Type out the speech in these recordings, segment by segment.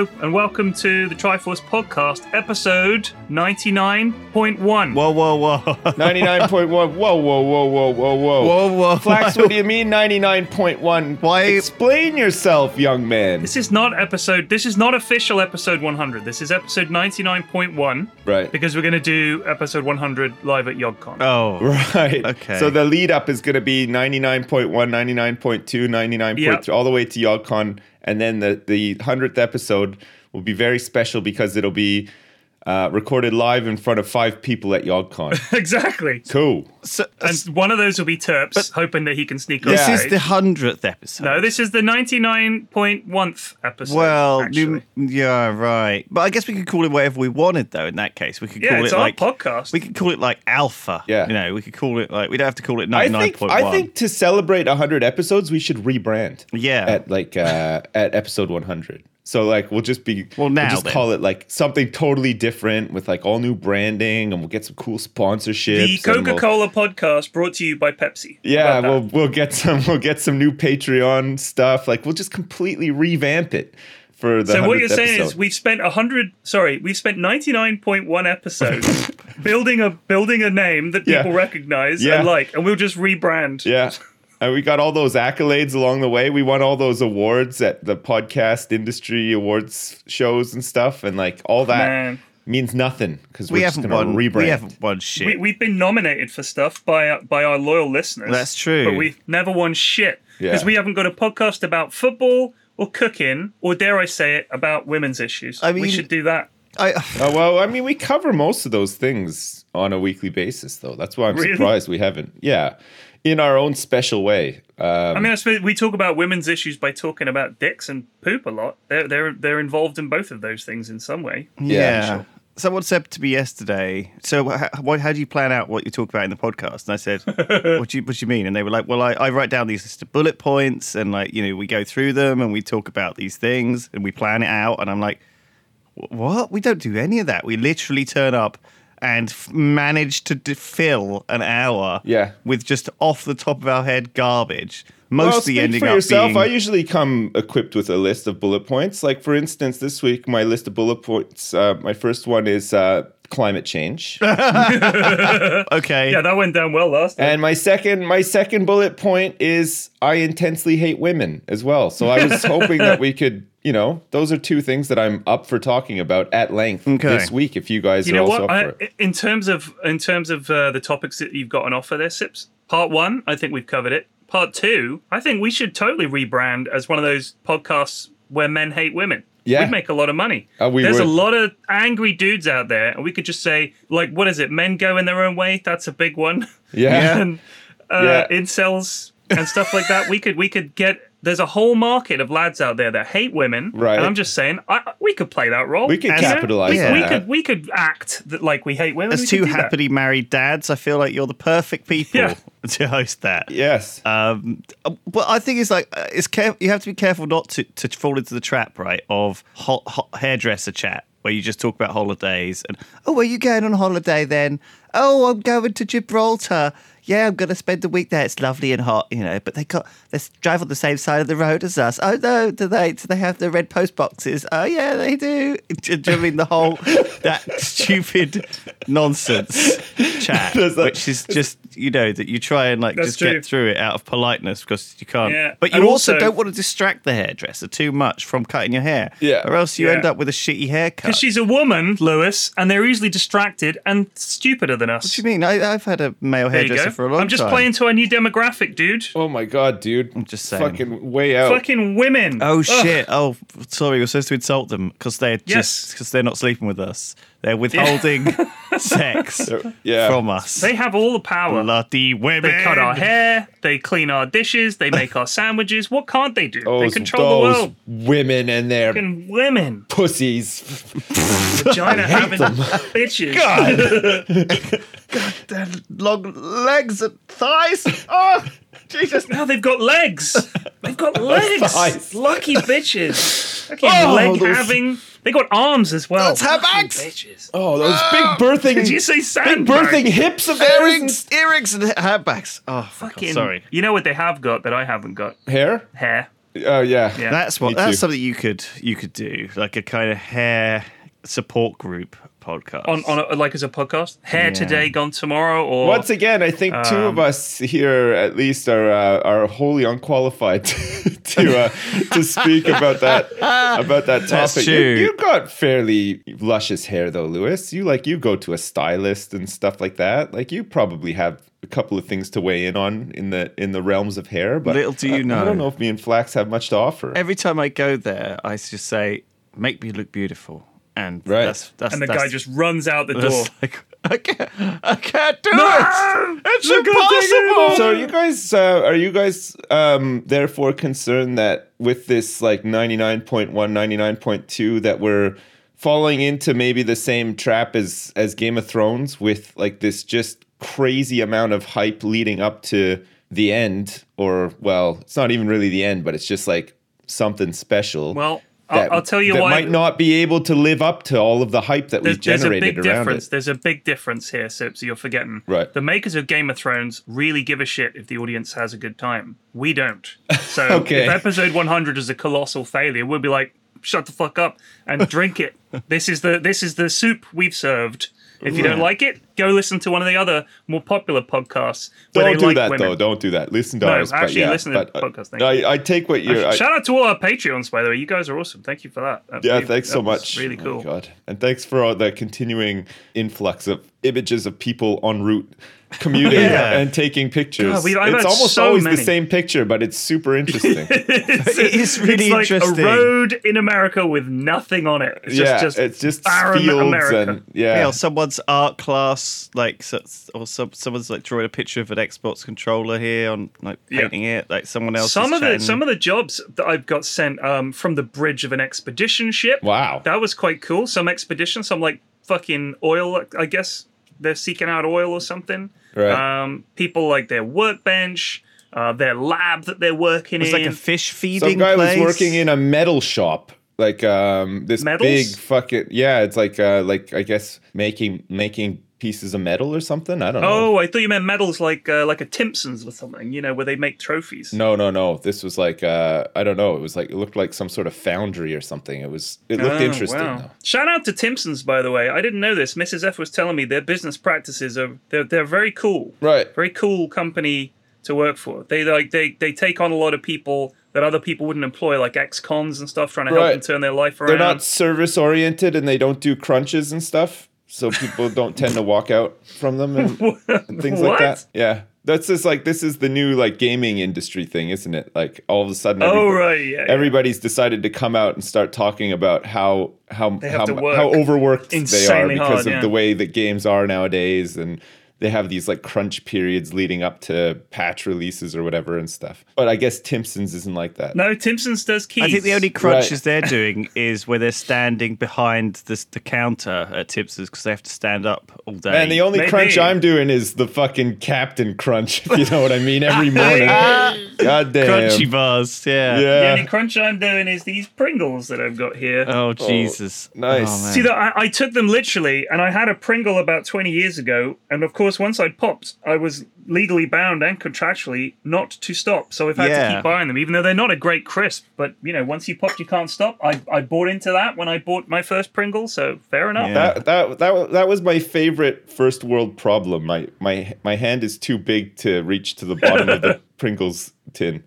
Hello, and welcome to the Triforce Podcast, episode 99.1. Whoa, whoa, whoa. 99.1. Whoa, whoa, whoa, whoa, whoa, whoa. Whoa, whoa. Flax, what do you mean 99.1? Why- Explain yourself, young man. This is not episode, this is not official episode 100. This is episode 99.1. Right. Because we're going to do episode 100 live at YogCon. Oh. Right. Okay. So the lead up is going to be 99.1, 99.2, 99.3, Yep. all the way to YogCon. And then the, the 100th episode will be very special because it'll be uh, recorded live in front of five people at YogCon. exactly. cool. So, And one of those will be Terps, hoping that he can sneak on this is the hundredth episode. No, this is the 99.1th episode. well, you, yeah, right. But I guess we could call it whatever we wanted, though. In that case, we could yeah, call it's it our like podcast. we could call it like Alpha. Yeah. you know, we could call it like we don't have to call it I ninety nine think I think to celebrate 100 episodes, we should rebrand. Yeah. At like uh, at episode 100. So like we'll just be Well, now we'll just then. call it like something totally different with like all new branding, and we'll get some cool sponsorships. the and we'll- Coca-Cola podcast brought to you by Pepsi. yeah, we'll we'll get some we'll get some new Patreon stuff. Like we'll just completely revamp it for the. So what you're 100th saying is we've spent hundred. Sorry, we've spent ninety nine point one episodes building a building a name that Yeah. people recognize Yeah. and like, and we'll just rebrand. Yeah. And we got all those accolades along the way. We won all those awards at the podcast industry awards shows and stuff, and like all that Man. means nothing because we we're just haven't gonna won. rebrand. We haven't won shit. We, we've been nominated for stuff by by our loyal listeners. That's true. but we've never won shit because Yeah. we haven't got a podcast about football or cooking or dare I say it about women's issues. I mean, we should do that. I, Oh well, I mean, we cover most of those things on a weekly basis, though. That's why I'm Really? surprised we haven't. Yeah, in our own special way. Um, I mean, I suppose we talk about women's issues by talking about dicks and poop a lot. They're they're they're involved in both of those things in some way. yeah. sure. Someone said to me yesterday, "So, how, what, how do you plan out what you talk about in the podcast?" And I said, "What do you what do you mean?" And they were like, "Well, I, I write down these list of bullet points, and like you know, we go through them, and we talk about these things, and we plan it out." And I'm like, "What? We don't do any of that. We literally turn up." And f- manage to d- fill an hour Yeah. with just off the top of our head garbage, well, mostly speak ending for up yourself. being I usually come equipped with a list of bullet points. Like for instance, this week my list of bullet points. Uh, my first one is uh, climate change. okay. Yeah, that went down well last time. And my second my second bullet point is I intensely hate women as well. So I was hoping that we could, you know, those are two things that I'm up for talking about at length Okay. this week if you guys you are know also what? up I, for it. in terms of in terms of uh, the topics that you've got on offer there, Sips. Part one, I think we've covered it. Part two, I think we should totally rebrand as one of those podcasts where men hate women. Yeah. We'd make a lot of money. Uh, we There's a lot of angry dudes out there, and we could just say, like, what is it? Men go in their own way. That's a big one. Yeah. and uh, Yeah. incels and stuff like that. We could we could get. There's a whole market of lads out there that hate women. Right. And I'm just saying, I, we could play that role. We could You know? capitalize We, on we that. could we could act that like we hate women. As We two could do that. happily married dads, I feel like you're the perfect people Yeah. to host that. Yes. Um, but I think it's like uh, it's care- you have to be careful not to, to fall into the trap, right, of hot, hot hairdresser chat where you just talk about holidays and oh, where you going on holiday then? Oh, I'm going to Gibraltar. Yeah, I'm going to spend the week there. It's lovely and hot, you know. But they got they drive on the same side of the road as us. Oh no, do they? Do they have the red post boxes? Oh yeah, they do. Do you mean the whole that stupid nonsense? chat, like- which is just you know that you try and like just true. get through it out of politeness because you can't. Yeah, But you and also, don't want to distract the hairdresser too much from cutting your hair. Yeah. Or else you Yeah. end up with a shitty haircut. Because she's a woman, Lewis, and they're easily distracted and stupider than us. What do you mean? I, I've had a male hairdresser go. for a long I'm just time. playing to our new demographic, dude. Oh my god, dude! I'm just saying. Fucking way out. Fucking women. Oh Ugh. shit! Oh, sorry. We're supposed to insult them because they're Yes. just because they're not sleeping with us. They're withholding sex yeah. from us. They have all the power. bloody women. They cut our hair, they clean our dishes, they make our sandwiches. What can't they do? Those, they control the world. women and their Fucking women. pussies. Vagina having bitches. God. God, their long legs and thighs. Oh, Jesus! Now they've got legs. They've got legs. Lucky bitches. Fucking Oh, leg those- having. They got arms as well. Those have Fucking bags. Bitches. Oh, those big birthing, Did you say sand? big birthing hips of theirs. Earrings, earrings, and handbags. Oh, fuck, Fucking- sorry. You know what they have got that I haven't got? Hair? Hair. Oh yeah. Yeah. That's what. That's something you could you could do, like a kind of hair support group podcast. On, on a, like as a podcast. Hair Yeah. today, gone tomorrow, or Once again, I think two Um, of us here, at least, are uh, are wholly unqualified to uh, to speak about that about that topic. You, true. you got fairly luscious hair, though, Lewis. You like you go to a stylist and stuff like that. Like you probably have a couple of things to weigh in on in the in the realms of hair. But Little do you I, I don't know if me and Flax have much to offer. Every time I go there, I just say, "Make me look beautiful," and Right. that's that's and the that's, guy just runs out the door. like, I can't, I can't do it. It's Look how it impossible. So are you guys uh, are you guys um, therefore concerned that with this like 99.1 99.2 that we're falling into maybe the same trap as as Game of Thrones with like this just crazy amount of hype leading up to the end or well it's not even really the end but it's just like something special Well, I'll, I'll tell you that why. might not be able to live up to all of the hype that there's, we've there's a generated big difference. it There's a big difference here, Sips. You're forgetting. Right. The makers of Game of Thrones really give a shit if the audience has a good time. We don't. So Okay. if episode 100 is a colossal failure, we'll be like, shut the fuck up and drink it. this is the this is the soup we've served. If you don't like it, go listen to one of the other more popular podcasts. Don't do like that women. though. Don't do that. Listen to No, ours. but actually yeah, listen to but, the uh, podcast, you. I, I take what you're. I- Shout out to all our Patreons, by the way. You guys are awesome. Thank you for that. That Yeah, really- thanks that so much. Really Oh cool. God. And thanks for all the continuing influx of images of people en route commuting Yeah. and taking pictures. God, we've- it's almost so always many. the same picture, but it's super interesting. it's, It is really it's like interesting. a road in America with nothing on it. It's yeah, just, just it's just barren fields America. and yeah. Yeah, or someone's art class, like, or some, someone's like drawing a picture of an Xbox controller here on like Yeah. painting it, like someone else. some is of the some of the jobs that I've got sent um, from the bridge of an expedition ship. Wow. that was quite cool. Some expedition, some like fucking oil. I guess they're seeking out oil or something. Right. Um, people like their workbench, uh, their lab that they're working It's in. It's like a fish feeding. Some guy place. was working in a metal shop. Like um this Metals? big fucking yeah, it's like uh like I guess making making pieces of metal or something. I don't know. Oh, I thought you meant medals like uh, like a Timpsons or something. You know, where they make trophies. No, no, no. This was like uh I don't know. It was like it looked like some sort of foundry or something. It was it looked Oh, interesting wow. though. Shout out to Timpsons, by the way. I didn't know this. Mrs. F was telling me their business practices are they're, they're very cool. Right. Very cool company to work for. They like they they take on a lot of people that other people wouldn't employ, like ex-cons and stuff, trying to help them turn their life around. They're not service oriented and they don't do crunches and stuff. So people don't tend to walk out from them and, and things like that. Yeah. That's just like this is the new like gaming industry thing, isn't it? Like all of a sudden Oh right, yeah. yeah. everybody's decided to come out and start talking about how how how, how overworked they are because hard, of yeah. the way that games are nowadays and they have these like crunch periods leading up to patch releases or whatever and stuff. But I guess Timpsons isn't like that. No, Timpsons does keys. I think the only crunches Right. they're doing is where they're standing behind the, the counter at Tips's because they have to stand up all day. And the only Maybe. crunch I'm doing is the fucking Captain Crunch, if you know what I mean, every morning. God damn. crunchy bars, yeah. yeah. the only crunch I'm doing is these Pringles that I've got here. Oh Jesus! Oh, nice. Oh. See that I, I took them literally, and I had a Pringle about 20 years ago, and of course course, once I'd popped, I was legally bound and contractually not to stop. So I've had to keep buying them, even though they're not a great crisp. But you know, once you popped, you can't stop. I, I bought into that when I bought my first Pringles, so fair enough. Yeah. That that that that was my favorite first world problem. My my my hand is too big to reach to the bottom of the Pringles tin.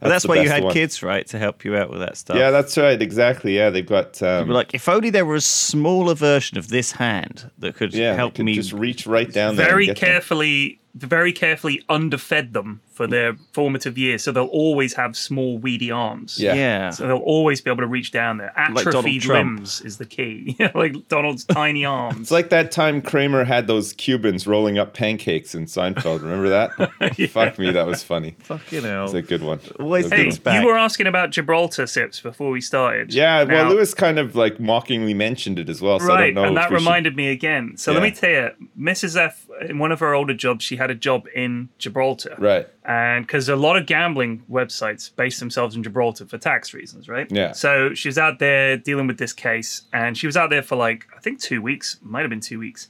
But that's why you had one. kids, right, to help you out with that stuff. Yeah, that's right. Exactly. Yeah, they've got. Um, like, if only there were a smaller version of this hand that could yeah, help could me. just reach right down there. very and them. carefully, very carefully underfed them for their formative years, so they'll always have small, weedy arms. Yeah. yeah. So they'll always be able to reach down there. Donald Atrophied Trump. limbs is the key. like Donald's tiny arms. It's like that time Kramer had those Cubans rolling up pancakes in Seinfeld. Remember that? Fuck me, that was funny. Fucking hell. It's a good one. Always That's a good Hey, one. you were asking about Gibraltar sips before we started. Yeah, well, Now- Lewis kind of like mockingly mentioned it as well. So I right, don't know and that we should- reminded me again. So let me tell you, Mrs. F, in one of her older jobs, she had a job in Gibraltar. Right. And because a lot of gambling websites base themselves in Gibraltar for tax reasons, right? Yeah. So she was out there dealing with this case, and she was out there for like, I think two weeks, might have been two weeks.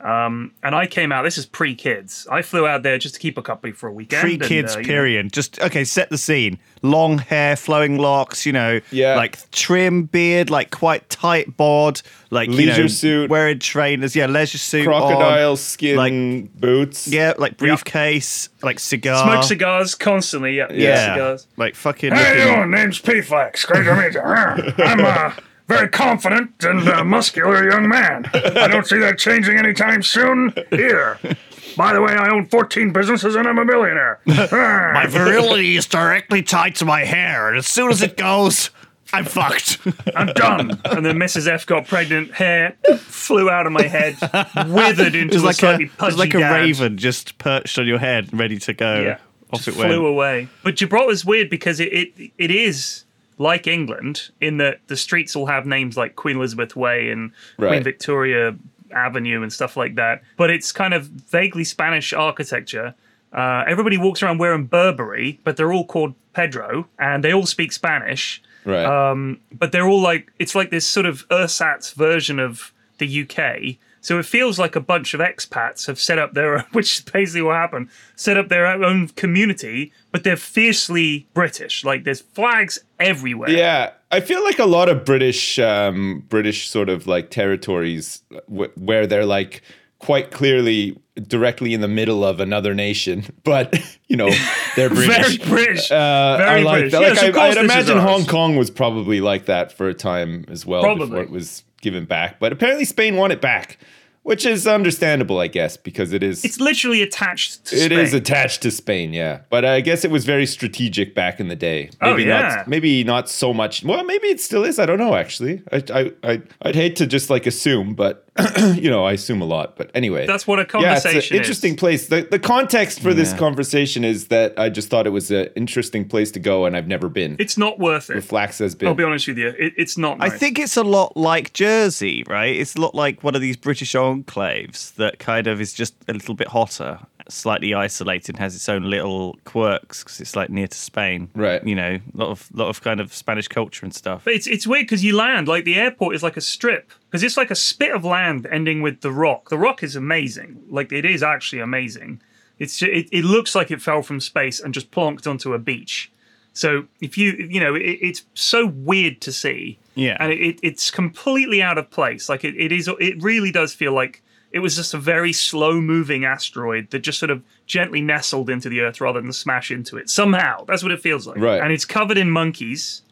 Um, and I came out, this is pre kids. I flew out there just to keep a company for a weekend. Pre kids, uh, you know, period. Just okay. Set the scene. Long hair, flowing locks. You know, Yeah. like trim beard, like quite tight bod, like you Leisure know, suit. wearing trainers. Yeah, leisure suit. on. Crocodile skin like- boots. Yeah, like briefcase, like cigar. Smoke cigars constantly. Yeah. Yeah, Cigars. like fucking. How you looking- doing? Name's P-Flex. Great to meet you. I'm a very confident and uh, muscular young man. I don't see that changing anytime soon. Here. By the way, I own 14 businesses and I'm a millionaire. My virility is directly tied to my hair, and as soon as it goes, I'm fucked. I'm done. And then Mrs. F got pregnant. Hair flew out of my head, withered into It's a like a, slightly it's pudgy like a dad. raven just perched on your head, ready to go. Yeah, Off just it went. flew away. But Gibraltar's weird because it, it it is like England in that the streets all have names like Queen Elizabeth Way and Queen Victoria Avenue and stuff like that. But it's kind of vaguely Spanish architecture. Uh, everybody walks around wearing Burberry, but they're all called Pedro, and they all speak Spanish. Right. Um, but they're all like it's like this sort of ersatz version of the UK. So it feels like a bunch of expats have set up their, which is basically what happened, set up their own community, but they're fiercely British. Like there's flags everywhere. Yeah, I feel like a lot of British, um, British sort of like territories w- where they're like quite clearly directly in the middle of another nation, but you know they're British. Very British. Uh, Very I like British. Yes, Like, course I, I'd imagine. Hong Kong was probably like that for a time as well Probably. before it was given back. But apparently Spain won it back, which is understandable, I guess, because it is It's literally attached to Spain. it is attached to Spain, yeah. But I guess it was very strategic back in the day. Oh, Maybe yeah. not maybe not so much. Well, maybe it still is. I don't know actually. I I, I I'd hate to just like assume, but you know, I assume a lot. But anyway. That's what a yeah, it's conversation an interesting place. The the context for this conversation is that I just thought it was an interesting place to go and I've never been. It's not worth it. Flax has been. I'll be honest with you. It, it's not. I think it's a lot like Jersey, right? It's a lot like one of these British enclaves that kind of is just a little bit hotter, slightly isolated, has its own little quirks because it's like near to Spain, Right. You know, a lot of lot of kind of Spanish culture and stuff. But it's it's weird because you land like the airport is like a strip because it's like a spit of land ending with the rock. The rock is amazing. Like it is actually amazing. It's ju- it, it looks like it fell from space and just plonked onto a beach. So if you you know it, it's so weird to see. Yeah. and it, it's completely out of place. Like it, it is. It really does feel like it was just a very slow moving asteroid that just sort of gently nestled into the Earth rather than smash into it. Somehow that's what it feels like. Right. and it's covered in monkeys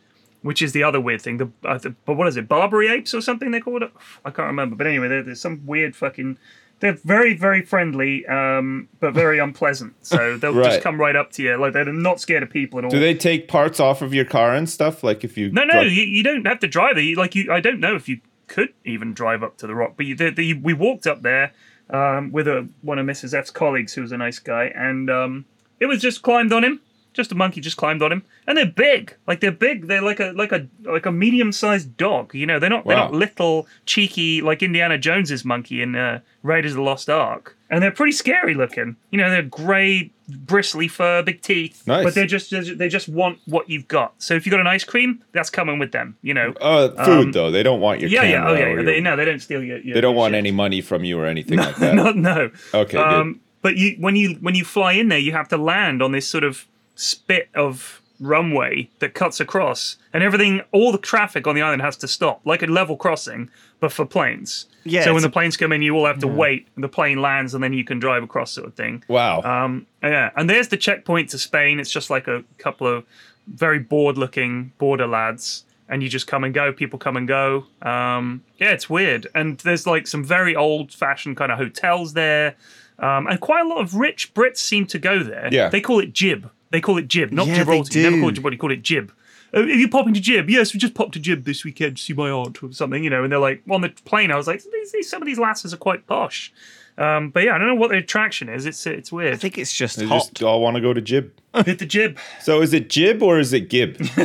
which is the other weird thing. The, uh, the but what is it? Barbary apes or something they called it? I can't remember. But anyway, there, there's some weird fucking. They're very very friendly, um, but very unpleasant. So they'll Right. just come right up to you, like they're not scared of people at all. Do they take parts off of your car and stuff? Like if you No, no, drive- you, you don't have to drive. You, like you, I don't know if you could even drive up to the rock, but you, the, the, we walked up there um, with a, one of Mrs. F's colleagues, who was a nice guy, and um, it was just climbed on him, Just a monkey just climbed on him, and they're big. Like they're big. They're like a like a like a medium sized dog. You know, they're not they're Wow. not little cheeky like Indiana Jones's monkey in uh, Raiders of the Lost Ark, and they're pretty scary looking. You know, they're grey, bristly fur, big teeth. Nice. But they're just they just want what you've got. So if you got an ice cream, that's coming with them. You know. Uh, food though, they don't want your Um, yeah, yeah, oh yeah. yeah. your- They, no, they don't steal your. your they don't your want shit. any money from you or anything like that. no, no. Okay. Um, but you when you when you fly in there, you have to land on this sort of spit of runway that cuts across, and everything, all the traffic on the island has to stop, like a level crossing, but for planes. Yeah, So when the planes come in, you all have to wait, and the plane lands, and then you can drive across, sort of thing. wow. Um, yeah, and there's the checkpoint to Spain. It's just like a couple of very bored-looking border lads, and you just come and go. People come and go. Um, yeah, it's weird. And there's like some very old-fashioned kind of hotels there, um, and quite a lot of rich Brits seem to go there. Yeah. they call it Jib. They call it Jib, not Yeah, they Gibraltar. You never do. call it Gibraltar. You call it Jib. Uh, If you pop into Jib, yes, we just popped to Jib this weekend to see my aunt or something, you know. And they're like on the plane. I was like, these, these, some of these lasses are quite posh. Um, but yeah, I don't know what the attraction is. It's it's weird. I think it's just they hot. just all want to go to Jib. Hit the jib. So is it Jib or is it Gib?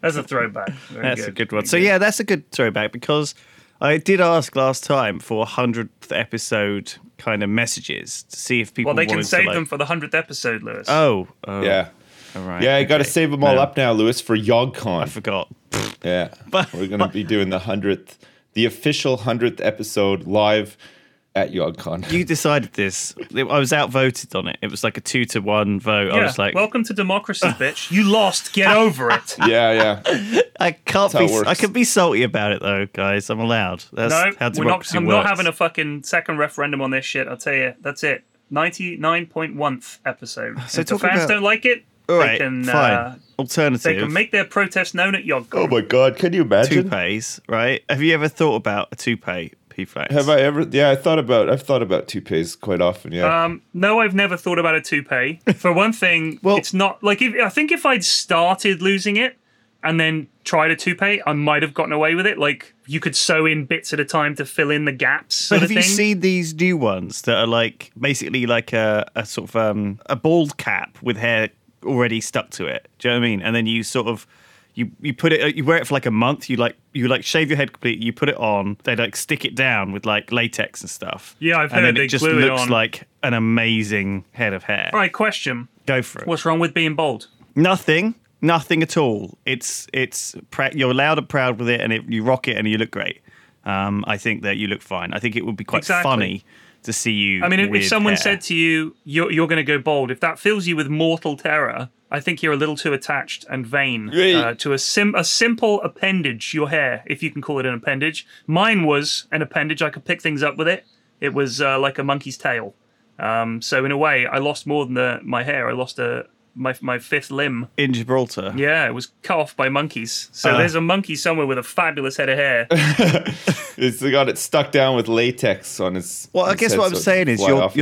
That's a throwback. Very That's a good one. So yeah, that's a good throwback because I did ask last time for hundredth episode kind of messages to see if people. Well, they can save like- them for the hundredth episode, Lewis. Oh, oh, yeah. all right. Yeah, you got to save them all No, up now, Lewis, for YogCon. I forgot. Yeah. But- We're going to be doing the 100th, the official 100th episode live at YogCon. You decided this. I was outvoted on it. It was like a two to one vote. I was like, welcome to democracy, bitch. You lost. Get over it. yeah, yeah. I can't how it be. I can be salty about it though, guys. I'm allowed. That's No, how we're not. I'm works. not having a fucking second referendum on this shit. I'll tell you. That's it. Ninety-nine point one episode. So if the fans about- don't like it, All they can. fine. Uh, Alternative. they can make their protest known at YogCon. Oh my God, can you imagine? toupees, right? Have you ever thought about a toupee, P-Flax? Have I ever? Yeah, I thought about. I've thought about toupees quite often. Yeah. Um, no, I've never thought about a toupee. For one thing, Well- it's not like if I think if I'd started losing it and then tried a toupee, I might have gotten away with it. Like you could sew in bits at a time to fill in the gaps. Sort But of have you thing. seen these new ones that are like basically like a, a sort of um, a bald cap with hair already stuck to it? Do you know what I mean? And then you sort of you you put it you wear it for like a month. You like you like shave your head completely. You put it on. They like stick it down with like latex and stuff. Yeah, I've and heard then they it just glue it looks on. like an amazing head of hair. All right, question: Go for it. What's wrong with being bold? Nothing. Nothing at all. It's it's you're loud and proud with it, and it, you rock it, and you look great. Um, I think that you look fine. I think it would be quite Exactly. funny to see you. I mean, if, if someone hair. said to you, "You're, you're going to go bold," if that fills you with mortal terror, I think you're a little too attached and vain Right. uh, to a sim a simple appendage, your hair, if you can call it an appendage. Mine was an appendage. I could pick things up with it. It was uh, like a monkey's tail. Um, so in a way, I lost more than the, my hair. I lost a my my fifth limb. in Gibraltar. Yeah, it was cut off by monkeys. So Uh. there's a monkey somewhere with a fabulous head of hair. it's got it stuck down with latex on his. Well, I guess head what I'm so it saying is fly your off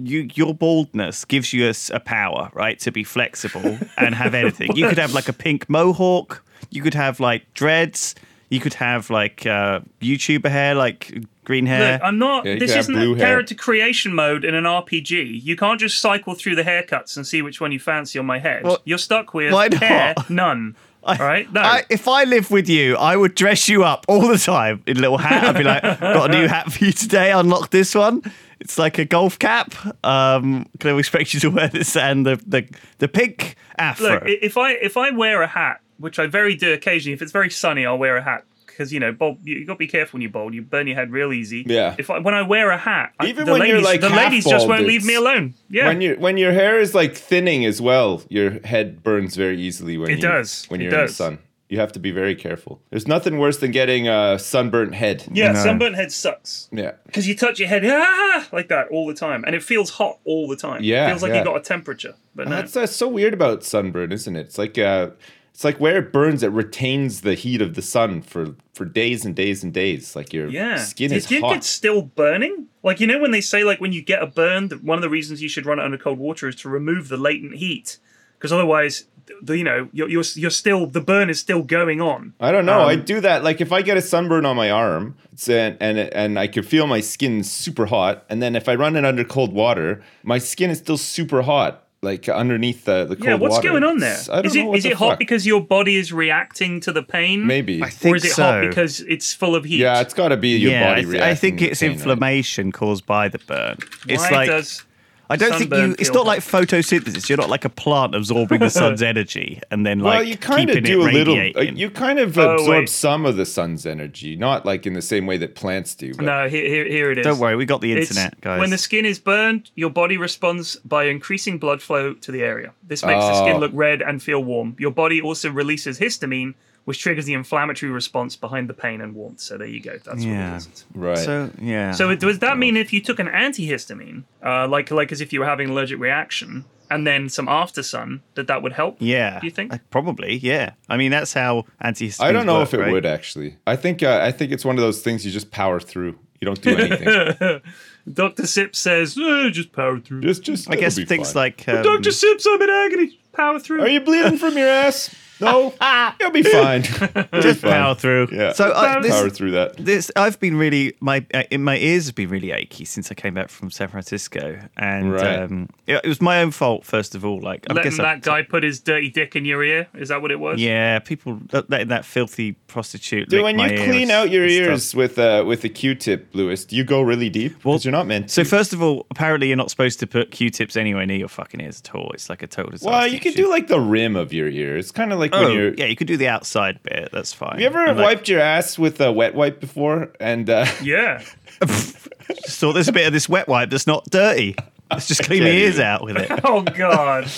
in your the you, your baldness gives you a power, right, to be flexible and have anything. You could have like a pink mohawk. You could have like dreads. You could have like uh, YouTuber hair, like green hair. Look, I'm not. Yeah, this isn't a character creation mode in an RPG. You can't just cycle through the haircuts and see which one you fancy on my head. Well, You're stuck with why hair, none. All right, no. I, if I lived with you, I would dress you up all the time in a little hat. I'd be like, "Got a new hat for you today. Unlock this one. It's like a golf cap. Um, can I expect you to wear this and the the, the pink afro?" Look, if I if I wear a hat, which I very do occasionally, if it's very sunny, I'll wear a hat because you know, bold, you, you got to be careful when you bowl. You burn your head real easy. Yeah. If I, when I wear a hat, I- Even the when ladies, you're, like, the ladies just won't leave me alone. Yeah. When your when your hair is like thinning as well, your head burns very easily when It you, does. when It you're in the sun. You have to be very careful. There's nothing worse than getting a sunburnt head. yeah, No. sunburnt head sucks. Yeah. Because you touch your head ah, like that all the time, and it feels hot all the time. Yeah, feels like yeah. you got a temperature. But no. That's, that's so weird about sunburn, isn't it? It's like uh, it's like where it burns, it retains the heat of the sun for for days and days and days. Like your yeah. skin Do you is think hot. it's still burning? Like you know when they say like when you get a burn, that one of the reasons you should run it under cold water is to remove the latent heat, because otherwise the, you know you're, you're you're still the burn is still going on. I don't know. I Um, do that. Like if I get a sunburn on my arm, it's, and and and I can feel my skin super hot, and then if I run it under cold water, my skin is still super hot, like underneath the the cold water. Yeah, what's water. going on there? It's- I don't Is it know what is the it hot fuck. because your body is reacting to the pain? maybe? I think or is it so. hot because it's full of heat? Yeah, it's got to be your yeah, body I, th- reacting. I think to the it's pain, right? inflammation caused by the burn. It's Why like does I don't think you. It's not like photosynthesis. You're not like a plant absorbing the sun's energy and then like Well, you kind of do a little. uh. You kind of Oh, absorb wait. some of the sun's energy, not like in the same way that plants do. But No, here, here, here it is. Don't worry, we got the It's- internet, guys. When the skin is burned, your body responds by increasing blood flow to the area. This makes the skin Oh. look red and feel warm. Your body also releases histamine, which triggers the inflammatory response behind the pain and warmth. So there you go. That's Yeah. what it is. right. So yeah. So does that mean if you took an antihistamine, uh, like like as if you were having an allergic reaction, and then some after sun, that that would help? yeah, Do you think? Probably? Yeah. I mean, that's how antihistamines. I don't know work, if it right? would actually. I think uh, I think it's one of those things you just power through. You don't do anything. Dr. Sips says, eh, just power through. just just. I guess it'll be things fine. like um, Dr. Sips, I'm in agony. Power through. Are you bleeding from your ass? No, you'll be fine. You'll just be fine. power through. Yeah. So uh, this, power through that. this I've been really my uh, in my ears have been really achy since I came back from San Francisco, and Right. um, it, it was my own fault first of all. Like I Letting guess I- that guy put his dirty dick in your ear? Is that what it was? Yeah, people letting that filthy prostitute. Dude, lick when you my clean out your and stuff. ears with uh, with a Q-tip, Lewis, do you go really deep? Because Well, you're not meant to. So first of all, apparently you're not supposed to put Q-tips anywhere near your fucking ears at all. It's like a total disaster. well, you could do like the rim of your ear. It's kind of like Oh, when you're. yeah, you could do the outside bit. That's fine. Have you ever And, like, wiped your ass with a wet wipe before? And uh, Yeah. Just thought there's a bit of this wet wipe that's not dirty. Let's just clean my ears even. out with it. Oh, God.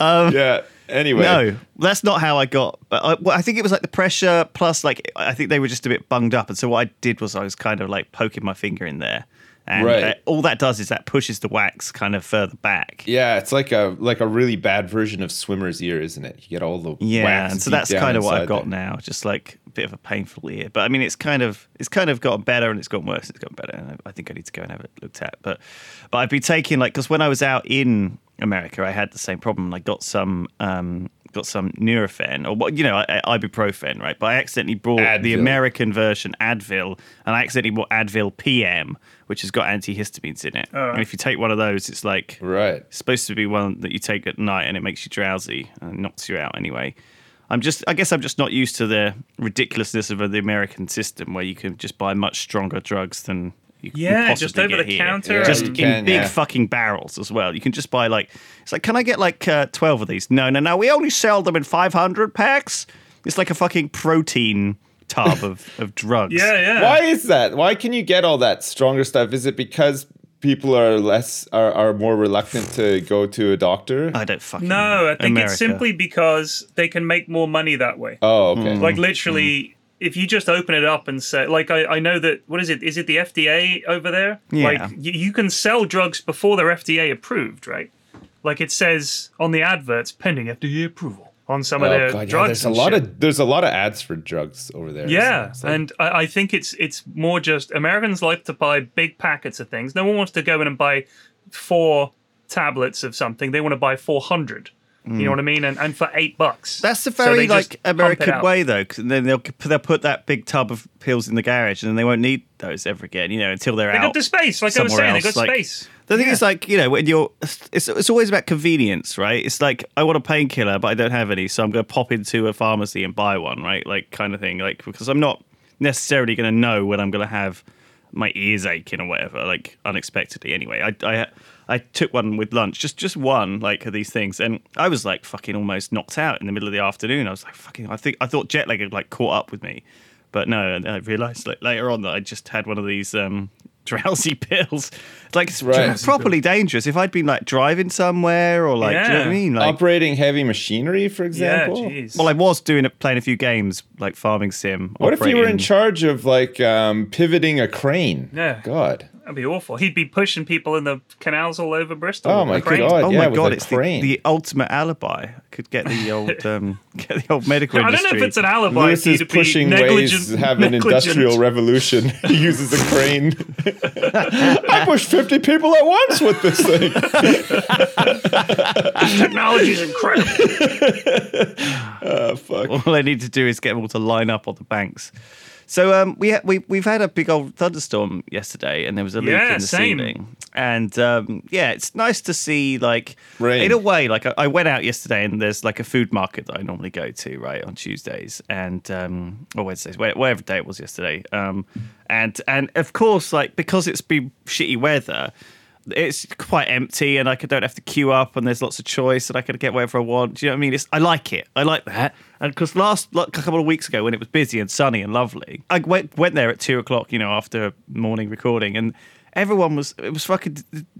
yeah. Anyway, No, that's not how I got. But I, well, I think it was like the pressure plus like I think they were just a bit bunged up, and so what I did was I was kind of like poking my finger in there, and Right. uh, all that does is that pushes the wax kind of further back. Yeah, it's like a like a really bad version of swimmer's ear, isn't it? You get all the Yeah, wax and so that's kind of what I've got there. now, just like a bit of a painful ear. But I mean, it's kind of it's kind of gotten better and it's gotten worse. It's gotten better, and I, I think I need to go and have it looked at. But but I've been taking like because when I was out in America, I had the same problem. I got some um got some Nurofen or what you know I- I- ibuprofen, right? But I accidentally brought the American version Advil, and I accidentally bought Advil PM, which has got antihistamines in it. Oh. And if you take one of those, it's like Right. it's supposed to be one that you take at night and it makes you drowsy and knocks you out anyway. I'm just, I guess I'm just not used to the ridiculousness of the American system where you can just buy much stronger drugs than you Yeah, possibly just over get the here. counter Just in can, big yeah. fucking barrels as well. You can just buy like, it's like, can I get like uh, 12 of these? No, no, no. We only sell them in 500 packs. It's like a fucking protein tub of, of drugs. Yeah, yeah. Why is that? Why can you get all that stronger stuff? Is it because people are less are, are more reluctant to go to a doctor? I don't fucking No, know. I think America. it's simply because they can make more money that way. oh, okay. Hmm. like literally if you just open it up and say like I, I know that what is it is it the fda over there Yeah. like you, you can sell drugs before they're fda approved right like it says on the adverts pending fda approval on some of Oh, their God, yeah, drugs there's a lot shit. of there's a lot of ads for drugs over there. yeah It's like- and I, I think it's it's more just americans like to buy big packets of things no one wants to go in and buy four tablets of something they want to buy 400 you know mm. what i mean and, and for eight bucks. That's the very they just like American way, though. Cause then they'll they'll put that big tub of pills in the garage, and then they won't need those ever again. You know, until they're out. they out. got the space like i was saying else, they got like- space The thing Yeah. is, like you know, when you're, it's it's always about convenience, right? It's like I want a painkiller, but I don't have any, so I'm going to pop into a pharmacy and buy one, right? Like kind of thing, like because I'm not necessarily going to know when I'm going to have my ears aching or whatever, like unexpectedly. Anyway, I I I took one with lunch, just just one like of these things, and I was like fucking almost knocked out in the middle of the afternoon. I was like fucking, I think I thought jet lag had like caught up with me, but no, and I realised like later on that I just had one of these. um drowsy pills like it's Right. properly dangerous if i'd been like driving somewhere or like do you know what i mean like operating heavy machinery, for yeah example. jeez well i was doing it playing a few games like farming sim What if you were in charge of like um, pivoting a crane? Yeah. God. That'd be awful. He'd be pushing people in the canals all over Bristol. Oh my. God. Oh yeah, my with god, it's the, the ultimate alibi. I could get the old um, get the old medical I don't know if it's an alibi. Lewis for you is to be pushing negligent, ways, have an industrial revolution. he uses a crane. I pushed 50 people at once with this thing. Technology is incredible. Oh, fuck. all I need to do is get them all to line up on the banks. So um, we ha- we we've had a big old thunderstorm yesterday, and there was a leak Yeah, in the same. ceiling. And um, yeah, it's nice to see like Rain. in a way. Like I, I went out yesterday, and there's like a food market that I normally go to right on Tuesdays and um, or Wednesdays, where- whatever day it was yesterday. Um, and and of course, like because it's been shitty weather. It's quite empty, and I don't have to queue up, and there's lots of choice, and I can get whatever I want. Do you know what I mean? It's, I like it. I like that. And because last like, a couple of weeks ago, when it was busy and sunny and lovely, I went went there at two o'clock, you know, after morning recording, and everyone was it was fucking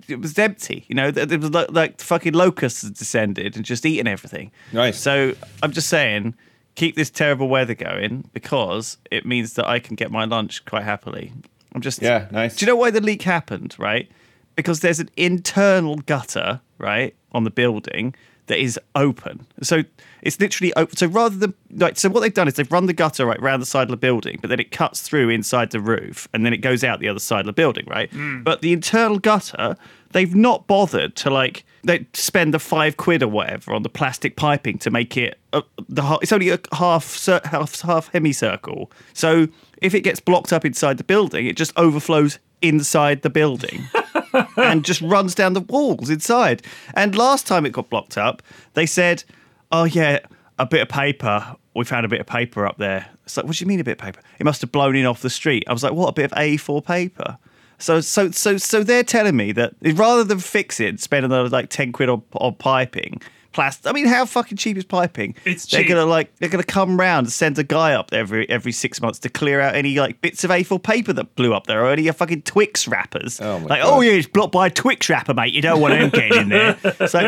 it was empty. You know, it was like, like fucking locusts had descended and just eaten everything. Nice. So I'm just saying, keep this terrible weather going because it means that I can get my lunch quite happily. I'm just Yeah, nice. Do you know why the leak happened? Right, because there's an internal gutter right on the building that is open. So it's literally open. So rather than like, so what they've done is they've run the gutter right round the side of the building, but then it cuts through inside the roof, and then it goes out the other side of the building, right? But the internal gutter, they've not bothered to like they spend the five quid or whatever on the plastic piping to make it uh, the it's only a half half half hemicircle. So if it gets blocked up inside the building, it just overflows inside the building and just runs down the walls inside. And last time it got blocked up, they said, "Oh yeah, a bit of paper. We found a bit of paper up there." It's like, "What do you mean a bit of paper? It must have blown in off the street." I was like, "What? A bit of A4 paper?" So, so, so, so they're telling me that rather than fix it, spend another like ten quid on, on piping, plastic. I mean, how fucking cheap is piping? It's they're cheap. gonna like they're gonna come round and send a guy up every every six months to clear out any like bits of A4 paper that blew up there or any fucking Twix wrappers. Oh like, God. oh yeah, it's blocked by a Twix wrapper, mate. You don't want them getting in there. So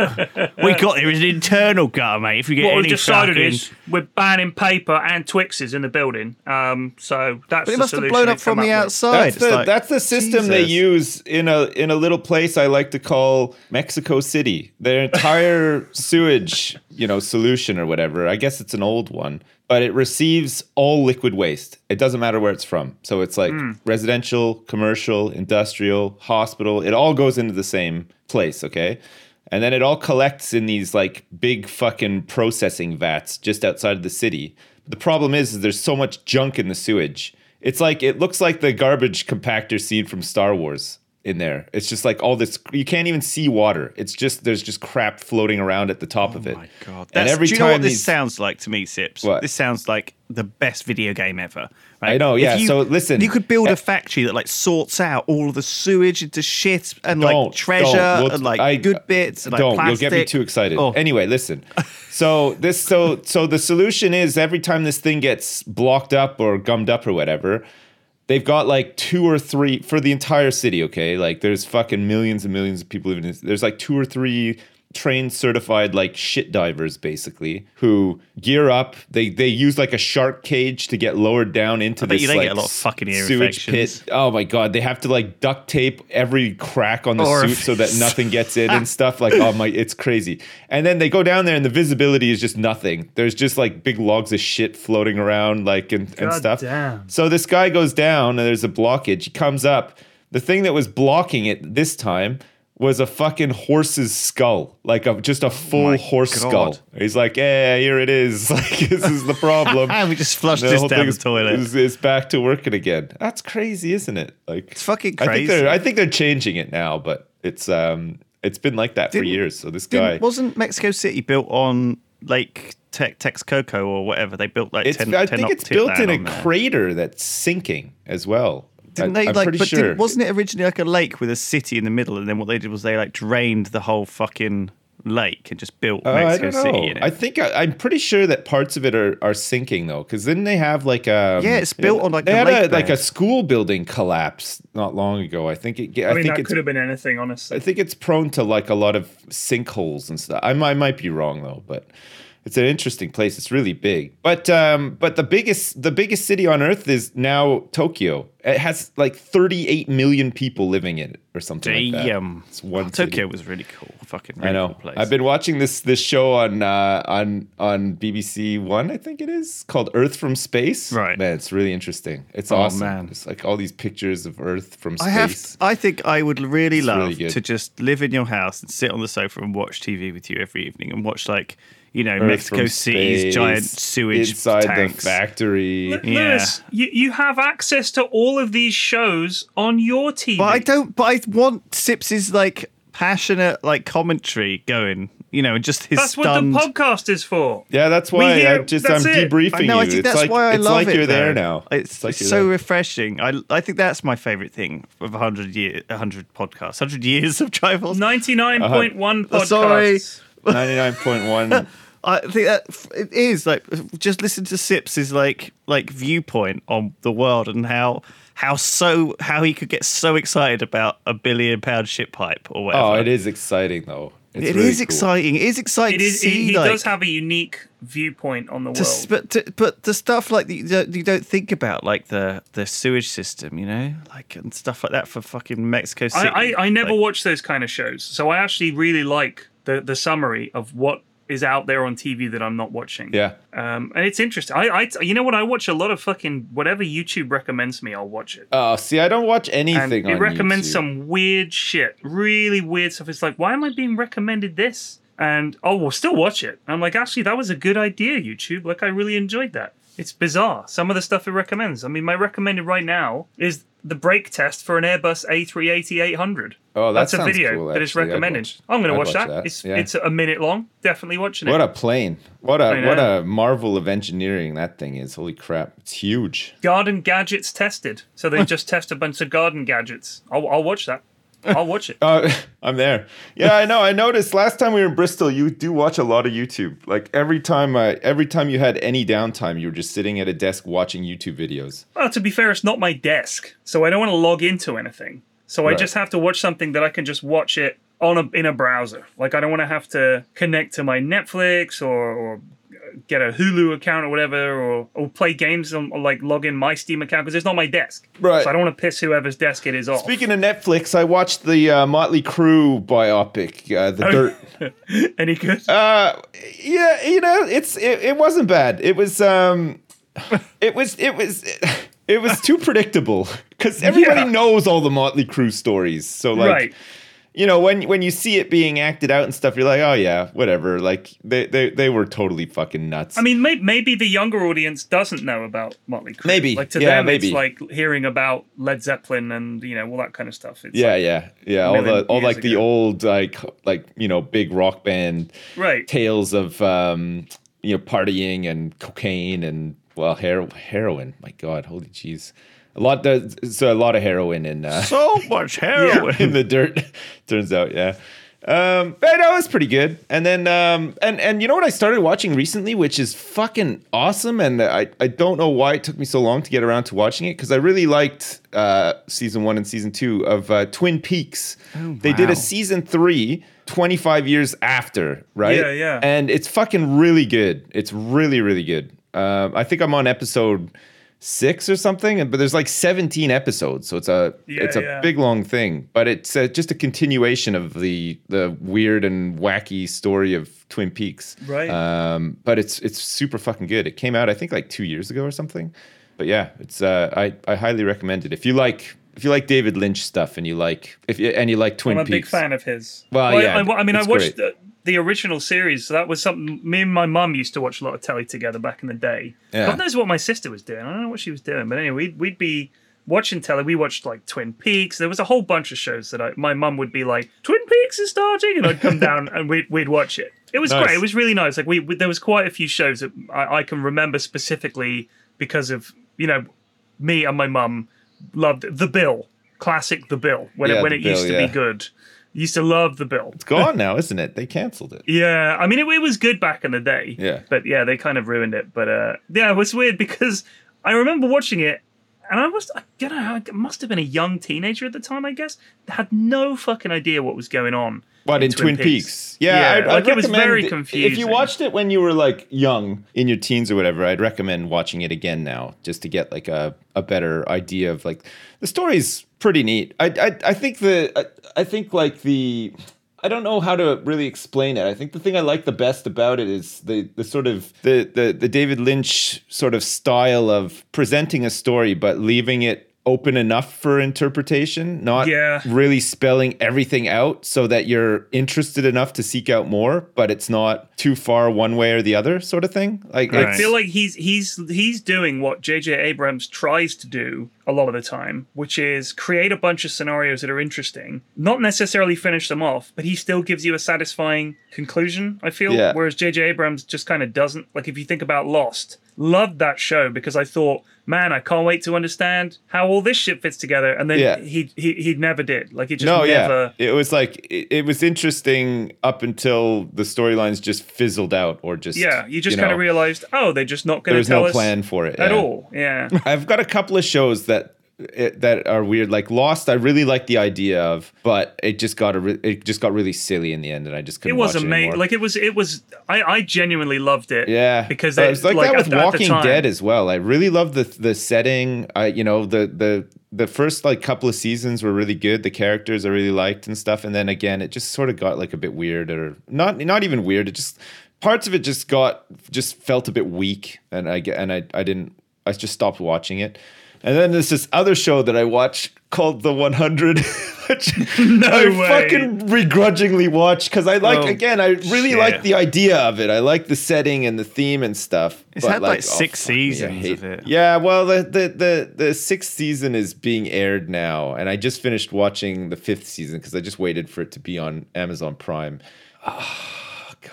we got there is an internal gutter, mate. If you get What any we've decided fucking- is we're banning paper and Twixes in the building. Um, so that's but it the must have blown up from come the up outside. That's the, like, that's the system they use in a in a little place I like to call Mexico City. Their entire sewage, you know, solution or whatever. I guess it's an old one, but it receives all liquid waste. It doesn't matter where it's from. So it's like hmm. residential, commercial, industrial, hospital. It all goes into the same place, okay? And then it all collects in these like big fucking processing vats just outside of the city. The problem is, is there's so much junk in the sewage. It's like it looks like the garbage compactor scene from Star Wars in there. It's just like all this you can't even see water. It's just there's just crap floating around at the top of oh it. Oh My God, and every do you time know what this sounds like to me, Sips? What? This sounds like the best video game ever. right? I know, yeah, you- so listen, you could build a eh factory that like sorts out all of the sewage into shit and like treasure. We'll- and like I- good bits and like don't plastic. you'll get me too excited Oh. anyway listen so this so so the solution is every time this thing gets blocked up or gummed up or whatever they've got like two or three for the entire city okay? Like there's fucking millions and millions of people living in there's like two or three trained certified like shit divers basically who gear up. They they use like a shark cage to get lowered down into I bet this like a lot of fucking ear sewage pit. Oh my god they have to like duct tape every crack on the suit so that nothing gets in and stuff. Like oh my it's crazy. And then they go down there and the visibility is just nothing. There's just like big logs of shit floating around like and, and stuff. damn. so this guy goes down and there's a blockage. He comes up. The thing that was blocking it this time was a fucking horse's skull like a just a full my horse God. skull he's like yeah here it is like this is the problem And we just flushed this down the toilet. is, is back to working again that's crazy isn't it like It's fucking I think crazy. they're I think they're changing it now, but it's um it's been like that for Didn't- years. So this guy, wasn't Mexico City built on Lake Te- Texcoco or whatever? They built like it's 10, I 10 think it's built in a there. crater that's sinking as well. Didn't I, they am like? pretty But sure. didn't, wasn't it originally like a lake with a city in the middle? And then what they did was they like drained the whole fucking lake and just built Uh, I Mexico don't know. City in it. I think I, I'm pretty sure that parts of it are, are sinking though, because didn't they have like a Yeah, it's built on, like, they the had lake a, like a school building collapse not long ago. I think it. I, I mean, think that could have been anything, honestly. I think it's prone to like a lot of sinkholes and stuff. I, I might be wrong though, but it's an interesting place. It's really big, but um, but the biggest the biggest city on earth is now Tokyo. It has like 38 million people living in it, or something like that. Damn. It's one Oh, Tokyo city. was really cool. Fucking I know. Cool place. I've been watching this this show on uh, on on BBC One, I think it is called Earth from Space. Right. man, it's really interesting. It's Oh, awesome. man. It's like all these pictures of Earth from space. I have. I think I would really It's love really to just live in your house and sit on the sofa and watch TV with you every evening and watch like you know Earth Mexico City's space, giant sewage inside tanks. the factory. L- Yeah. Lewis, you, you have access to all of these shows on your TV. But I don't. But I want Sips's like passionate like commentary going. You know, and just his That's what the podcast is for. Yeah, that's We why I just I'm it. debriefing I know. I you. think it's that's like, why I it's love like it. you're there now. It's, it's you're so there. refreshing. I I think that's my favorite thing of hundred year, hundred podcasts, hundred years of Tribals. Ninety nine point one Uh, podcasts. sorry. 99.1. I think that it is like just listen to Sips's like like viewpoint on the world and how how so how he could get so excited about a billion pound shit pipe or whatever. Oh, it is exciting though. It's It really is cool. exciting. It is exciting It to is. He, see. he like, does have a unique viewpoint on the to, world. but to, but the stuff like that you don't, you don't think about like the the sewage system, you know, like and stuff like that for fucking Mexico City. I, I, I never Like, watch those kind of shows, so I actually really like the the summary of what is out there on TV that I'm not watching. Yeah. Um, and it's interesting. I, I, you know what? I watch a lot of fucking whatever YouTube recommends me. I'll watch it. Oh, see, I don't watch And anything it on recommends YouTube. some weird shit, really weird stuff. It's like, why am I being recommended this? And oh, we'll still watch it. I'm like, actually, that was a good idea, YouTube. Like, I really enjoyed that. It's bizarre. Some of the stuff it recommends. I mean, my recommended right now is the brake test for an Airbus A380-800. Oh, that that's a video cool, that is recommended. watch- I'm going to watch, watch that. that, It's yeah. it's a minute long. Definitely watching it. What a plane. What a what a marvel of engineering that thing is. Holy crap. It's huge. garden gadgets tested. So they just test a bunch of garden gadgets. I'll, I'll watch that. I'll watch it. Oh, I'm there. Yeah, I know. I noticed last time we were in Bristol, you do watch a lot of YouTube. Like every time, I, every time you had any downtime, you were just sitting at a desk watching YouTube videos. Well, to be fair, it's not my desk, so I don't want to log into anything. So I just have to watch something that I can just watch it on a in a browser. Like I don't want to have to connect to my Netflix or, or get a Hulu account or whatever, or, or play games on or like log in my Steam account because it's not my desk. Right. So I don't want to piss whoever's desk it is off. Speaking of Netflix, I watched the uh, Motley Crue biopic, uh, The Dirt. Any good? Uh, yeah, you know, it's it, it wasn't bad. It was um, it was it was it was too predictable because everybody Yeah. knows all the Motley Crue stories. So like, right. you know, when when you see it being acted out and stuff, you're like, oh yeah, whatever. Like they they they were totally fucking nuts. I mean, may- maybe the younger audience doesn't know about Motley Crue. Maybe. like to Yeah, them, maybe. it's like hearing about Led Zeppelin and you know all that kind of stuff. It's yeah, like- yeah, yeah. All the all like the old like like you know big rock band right. tales of um you know partying and cocaine and well hero- heroin. My God, holy jeez. A lot does so a lot of heroin in uh, so much heroin. in the dirt. Turns out, yeah. Um, but it was pretty good. And then, um, and and you know what I started watching recently, which is fucking awesome. And I I don't know why it took me so long to get around to watching it because I really liked uh, season one and season two of uh, Twin Peaks. They did a season three. 25 years after, right? Yeah, yeah. And it's fucking really good. It's really, really good. Um, I think I'm on episode six or something, but there's like 17 episodes, so it's a Yeah, it's a yeah. big long thing. But it's uh, just a continuation of the the weird and wacky story of Twin Peaks, Right. Um, but it's it's super fucking good. It came out I think like two years ago or something. But yeah, it's uh, I I highly recommend it if you like. If you like David Lynch stuff and you like if you, and you like Twin Peaks. I'm a Peaks, big fan of his. Well, I- yeah, I, I mean, I watched. The, original series. So that was something me and my mum used to watch a lot of telly together back in the day. Yeah. God knows what my sister was doing. I don't know what she was doing, but anyway, we'd, we'd be watching telly. We watched like Twin Peaks. There was a whole bunch of shows that I, my mum would be like, "Twin Peaks is starting," and I'd come down and we'd we'd watch it. It was Nice. great. It was really nice. Like we, we there was quite a few shows that I, I can remember specifically because of you know me and my mum loved The Bill, classic The Bill when Yeah, it when it used to yeah. be good. Used to love The Bill. it's gone now, isn't it? They canceled it. Yeah, I mean it, it was good back in the day. Yeah. but yeah, they kind of ruined it. But uh, yeah, it was weird because I remember watching it, and I was, I don't know, I must have been a young teenager at the time, I guess. Had no fucking idea what was going on. What in Twin, Peaks? Yeah, Yeah, I'd, like, I'd it was very very If you watched it when you were like young, in your teens or whatever, I'd recommend watching it again now, just to get like a, a better idea of like the story's pretty neat. I I, I think the I, I think like the I don't know how to really explain it. I think the thing I like the best about it is the the sort of the the, the David Lynch sort of style of presenting a story but leaving it open enough for interpretation, not Yeah. really spelling everything out so that you're interested enough to seek out more, but it's not too far one way or the other sort of thing. Like I feel like he's he's he's doing what J.J. Abrams tries to do a lot of the time, which is create a bunch of scenarios that are interesting, not necessarily finish them off, but he still gives you a satisfying conclusion. I feel, Yeah. whereas J.J. Abrams just kind of doesn't. Like if you think about Lost, loved that show because I thought, man, I can't wait to understand how all this shit fits together, and then Yeah. he he he never did. Like he just no, never. yeah. It was like it, it was interesting up until the storylines just fizzled out or just Yeah, you just kind of realized, oh, they're just not going there to was tell no us plan for it at yeah. all. Yeah. I've got a couple of shows that it, that are weird. Like Lost, I really like the idea of, but it just got a re- it just got really silly in the end, and I just couldn't. It was amazing. Like it was, it was. I, I genuinely loved it. Yeah, because it was like, like that at with at Walking time- Dead as well. I really love the the setting. I you know the the the first like couple of seasons were really good. The characters I really liked and stuff, and then again it just sort of got like a bit weird or not not even weird. It just parts of it just got just felt a bit weak, and I get and I I didn't I just stopped watching it. And then there's this other show that I watched called The 100, which I way. fucking begrudgingly watched because I like Oh, again I really like the idea of it. I like the setting and the theme and stuff. It's but had, like, oh, six fuck me, I seasons hate- of it. Yeah, well the, the the the sixth season is being aired now, and I just finished watching the fifth season because I just waited for it to be on Amazon Prime.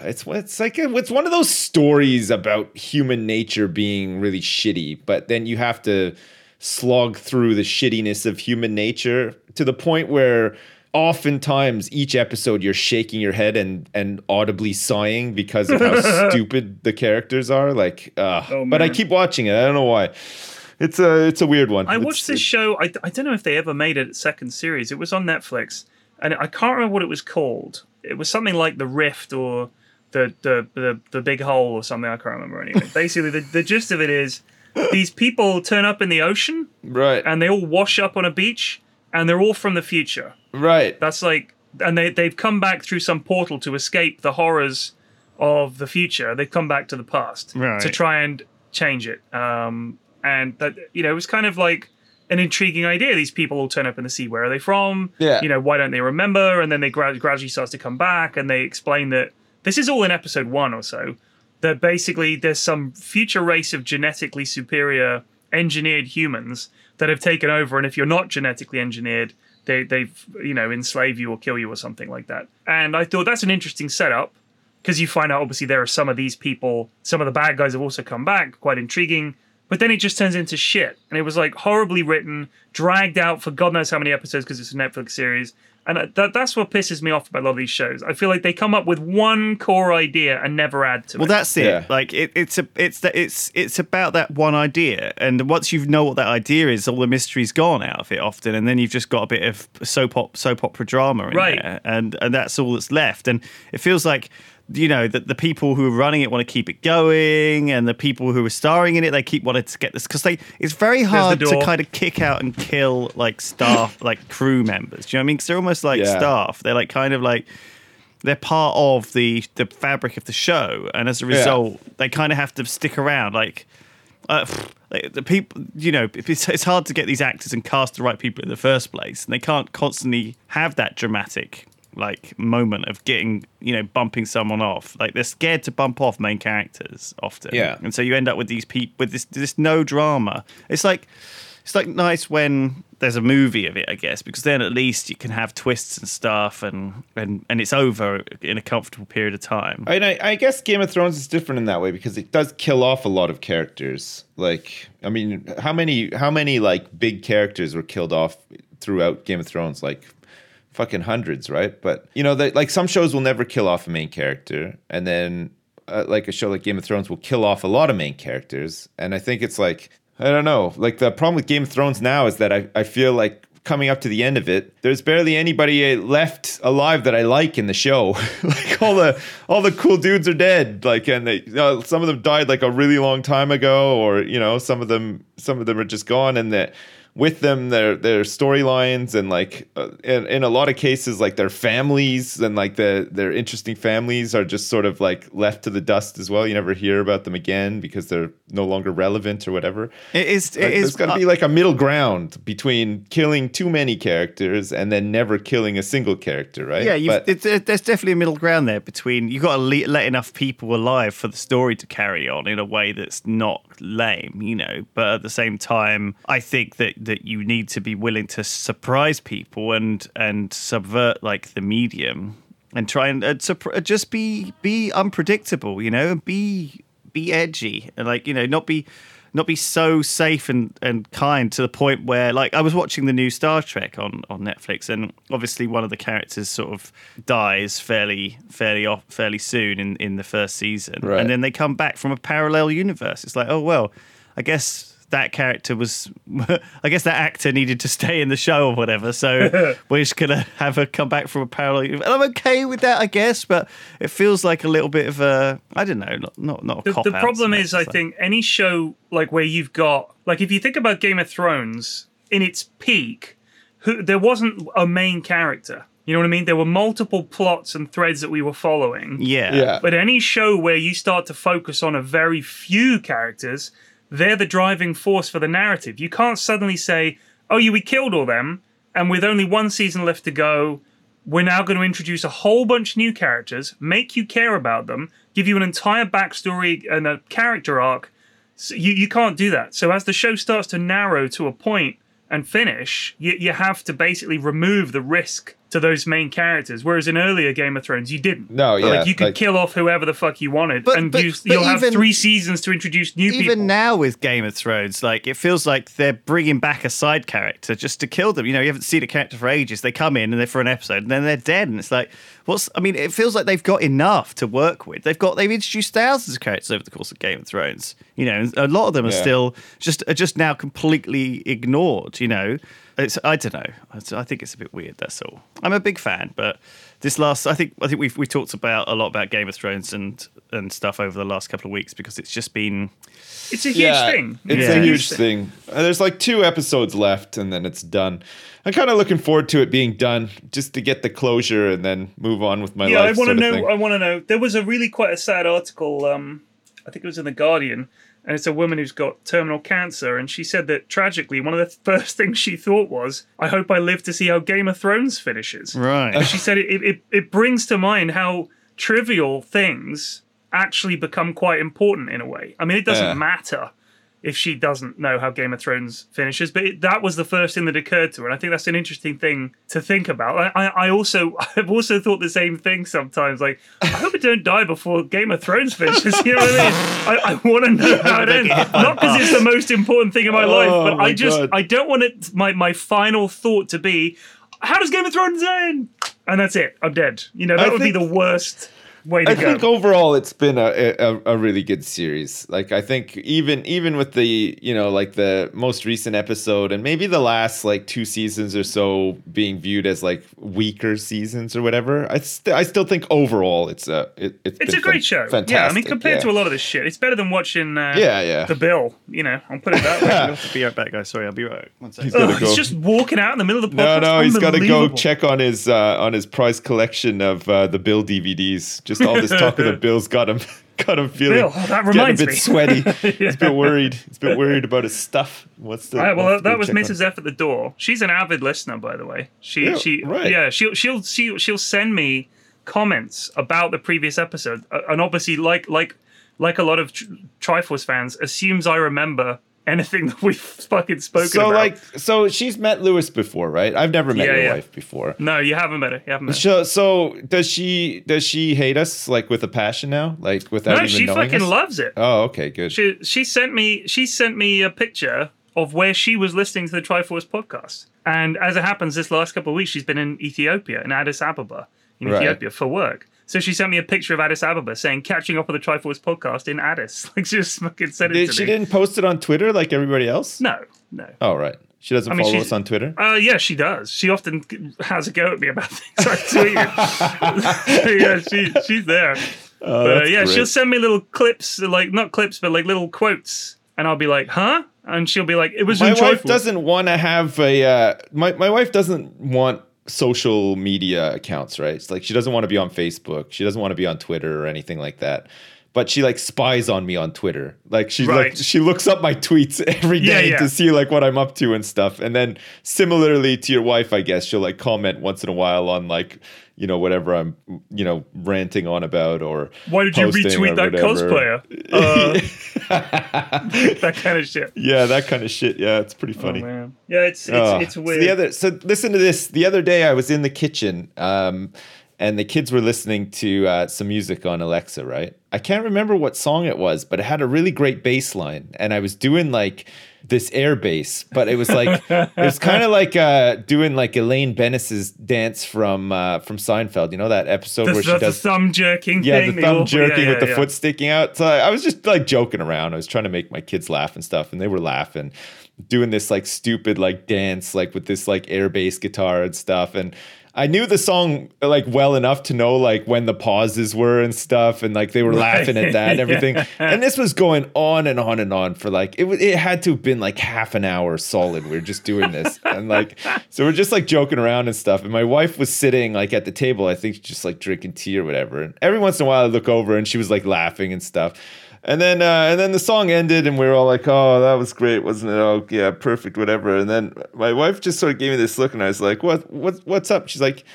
It's it's like a, it's one of those stories about human nature being really shitty, but then you have to slog through the shittiness of human nature to the point where oftentimes each episode you're shaking your head and and audibly sighing because of how stupid the characters are. Like, uh, Oh, but I keep watching it. I don't know why. It's a it's a weird one. I It's- watched this show. I, I don't know if they ever made a second series. It was on Netflix, and I can't remember what it was called. It was something like the Rift or the the the, the Big Hole or something. I can't remember anyway. Basically, the, the gist of it is these people turn up in the ocean right, and they all wash up on a beach, and they're all from the future. right. That's like, and they they've come back through some portal to escape the horrors of the future. They've come back to the past Right. to try and change it. Um, and that you know, it was kind of like an intriguing idea. These people all turn up in the sea. Where are they from? Yeah. You know, why don't they remember? And then they gra- gradually starts to come back, and they explain that this is all in episode one or so. That basically there's some future race of genetically superior engineered humans that have taken over, and if you're not genetically engineered, they they've you know enslave you or kill you or something like that. And I thought that's an interesting setup because you find out obviously there are some of these people, some of the bad guys have also come back, quite intriguing. But then it just turns into shit, and it was like horribly written, dragged out for God knows how many episodes because it's a Netflix series. And that, that's what pisses me off about a lot of these shows. I feel like they come up with one core idea and never add to Well, it. Well, that's it. Yeah. Like it, it's a, it's that it's it's about that one idea, and once you know what that idea is, all the mystery's gone out of it often, and then you've just got a bit of soap op, soap opera drama in Right. there, and and that's all that's left. And it feels like you know that the people who are running it want to keep it going, and the people who are starring in it they keep wanting to get this because they it's very hard to kind of kick out and kill like staff like crew members. Do you know what I mean? Because they're almost like Yeah. staff. They're like kind of like they're part of the the fabric of the show, and as a result, they kind of have to stick around. Like, uh, like, the people, you know, it's, it's hard to get these actors and cast the right people in the first place, and they can't constantly have that dramatic like moment of getting you know bumping someone off like they're scared to bump off main characters often Yeah. and so you end up with these people with this this no drama it's like it's like nice when there's a movie of it, I guess, because then at least you can have twists and stuff, and and and it's over in a comfortable period of time. And I, I guess Game of Thrones is different in that way because it does kill off a lot of characters. Like, I mean, how many how many like big characters were killed off throughout Game of Thrones? Like, fucking hundreds, right? But you know, that like some shows will never kill off a main character, and then uh, like a show like Game of Thrones will kill off a lot of main characters. And I think it's like I don't know. Like the problem with Game of Thrones now is that I, I feel like coming up to the end of it, there's barely anybody left alive that I like in the show. like all the all the cool dudes are dead. Like and they uh, some of them died like a really long time ago, or you know some of them some of them are just gone, and that with them their their storylines and like uh, in, in a lot of cases like their families and like the their interesting families are just sort of like left to the dust as well you never hear about them again because they're no longer relevant or whatever It is. It like, is. there's got to be like a middle ground between killing too many characters and then never killing a single character right Yeah, But- it's, it, there's definitely a middle ground there between you've got to le- let enough people alive for the story to carry on in a way that's not lame, you know. But at the same time, I think that that you need to be willing to surprise people and and subvert like the medium and try and uh, surpr- just be be unpredictable, you know, and be be edgy and like you know not be not be so safe and, and kind to the point where like I was watching the new Star Trek on, on Netflix and obviously one of the characters sort of dies fairly fairly off fairly soon in, in the first season Right. and then they come back from a parallel universe it's like oh well I guess that character was I guess that actor needed to stay in the show or whatever so we're just gonna have her come back from a parallel and I'm okay with that I guess but it feels like a little bit of a I don't know not not, not a The, cop the out, problem is, I think any show like where you've got like if you think about Game of Thrones in its peak, who there wasn't a main character. You know what I mean? There were multiple plots and threads that we were following. yeah yeah But any show where you start to focus on a very few characters, they're the driving force for the narrative. You can't suddenly say, "Oh, you we killed all them," and with only one season left to go, we're now going to introduce a whole bunch of new characters, make you care about them, give you an entire backstory and a character arc. So you you can't do that. So as the show starts to narrow to a point and finish, you, you have to basically remove the risk to those main characters. Whereas in earlier Game of Thrones, you didn't. No, yeah, like you could like- kill off whoever the fuck you wanted, But- and but- you, but you'll have three seasons to introduce new even people. Even now with Game of Thrones, like it feels like they're bringing back a side character just to kill them. You know, you haven't seen a character for ages. They come in and they're for an episode, and then they're dead. And it's like, what's? I mean, it feels like they've got enough to work with. They've got they've introduced thousands of characters over the course of Game of Thrones. You know, and a lot of them are Yeah. still just are just now completely ignored. You know, it's I don't know. I think it's a bit weird. That's all. I'm a big fan, but this last, I think, I think we've we talked about a lot about Game of Thrones and and stuff over the last couple of weeks because it's just been it's a huge thing. It's Yeah. a huge thing. There's like two episodes left, and then it's done. I'm kind of looking forward to it being done, just to get the closure and then move on with my yeah, I want to know. thing. I want to know. There was a really quite a sad article. Um, I think it was in the Guardian, and it's a woman who's got terminal cancer, and she said that tragically, one of the first things she thought was, "I hope I live to see how Game of Thrones finishes." right. And she said it, it, it brings to mind how trivial things actually become quite important in a way. I mean, it doesn't Yeah. matter if she doesn't know how Game of Thrones finishes, but it, that was the first thing that occurred to her. And I think that's an interesting thing to think about. I, I, also, I've also thought the same thing sometimes. Like, I hope I don't die before Game of Thrones finishes. You know what I mean? I, I want to know how it ends. Not because it's the most important thing in my oh life, Oh, but my I just, God. I don't want it. My my final thought to be, how does Game of Thrones end? And that's it. I'm dead. You know, that I would be the worst way to I go. think overall it's been a, a a really good series. Like I think even even with the you know like the most recent episode and maybe the last like two seasons or so being viewed as like weaker seasons or whatever, I st- I still think overall it's a it, it's it's been a great fan- show. Fantastic. Yeah, I mean, compared yeah. to a lot of this shit, it's better than watching. Uh, Yeah, yeah. The Bill. You know, I'll put it that way. I'll be right back, guys. Sorry, I'll be right. One second. He's gotta Ugh, go. He's just walking out in the middle of the No, podcast. no, he's got to go check on his uh, on his prize collection of uh, the Bill DVDs. Just all this talk of the Bills got him got him feeling Bill, that getting a bit me. sweaty. He's a bit worried. He's a bit worried about his stuff. What's the? All right, well, wants that was check on. Mrs. F at the door. She's an avid listener, by the way. She, Yeah, she, right. yeah, she'll, she'll, she'll, she'll send me comments about the previous episode, and obviously, like, like, like a lot of Tr- Triforce fans, assumes I remember anything that we've fucking spoken So about. like, so she's met Lewis before, right? I've never met Yeah, your yeah. wife before. no, you haven't met her. You haven't met her. So, so does she? Does she hate us like with a passion now, like without No, even she knowing fucking us? loves it. Oh, okay, good. She she sent me she sent me a picture of where she was listening to the Triforce podcast. And as it happens, this last couple of weeks she's been in Ethiopia, in Addis Ababa, in Right. Ethiopia for work. So she sent me a picture of Addis Ababa saying catching up on the Triforce podcast in Addis. Like she just fucking sent it Did, to she me. didn't post it on Twitter like everybody else. No, no. Oh right. She doesn't I mean, follow us on Twitter. Uh, yeah, she does. She often has a go at me about things I tweet. yeah, she she's there. but uh, yeah, great. she'll send me little clips, like not clips, but like little quotes, and I'll be like, "Huh?" And she'll be like, "It was my wife Triforce." doesn't want to have a uh, my my wife doesn't want social media accounts right? It's like she doesn't want to be on facebook she doesn't want to be on twitter or anything like that but she like spies on me on twitter like she like she looks up my tweets every day Yeah, yeah. to see like what i'm up to and stuff and then similarly to your wife i guess she'll like comment once in a while on like you know whatever i'm you know ranting on about or Why did you retweet that cosplayer? Uh, that kind of shit. yeah that kind of shit yeah it's pretty Oh, funny man. Yeah, it's it's, Oh. it's So weird. the other, so listen to this. The other day, I was in the kitchen, um, and the kids were listening to uh, some music on Alexa. Right? I can't remember what song it was, but it had a really great bass line, and I was doing like this air bass, but it was like it was kind of like uh, doing like Elaine Benes's dance from uh, from Seinfeld. You know that episode the, where the, she does the thumb jerking yeah, thing. the thumb awful- jerking yeah, with the yeah, foot sticking out. So I, I was just like joking around. I was trying to make my kids laugh and stuff, and they were laughing, doing this like stupid like dance, like with this like air bass guitar and stuff. And I knew the song like well enough to know like when the pauses were and stuff, and like they were laughing at that and everything. And this was going on and on and on for like it. It had to have been like half an hour solid. We were just doing this, and like so we're just like joking around and stuff. And my wife was sitting like at the table, I think just like drinking tea or whatever. And every once in a while, I look over and she was like laughing and stuff. And then, uh, and then the song ended, and we were all like, "Oh, that was great, wasn't it? Oh, yeah, perfect, whatever." And then my wife just sort of gave me this look, and I was like, "What? What? What's up?" She's like,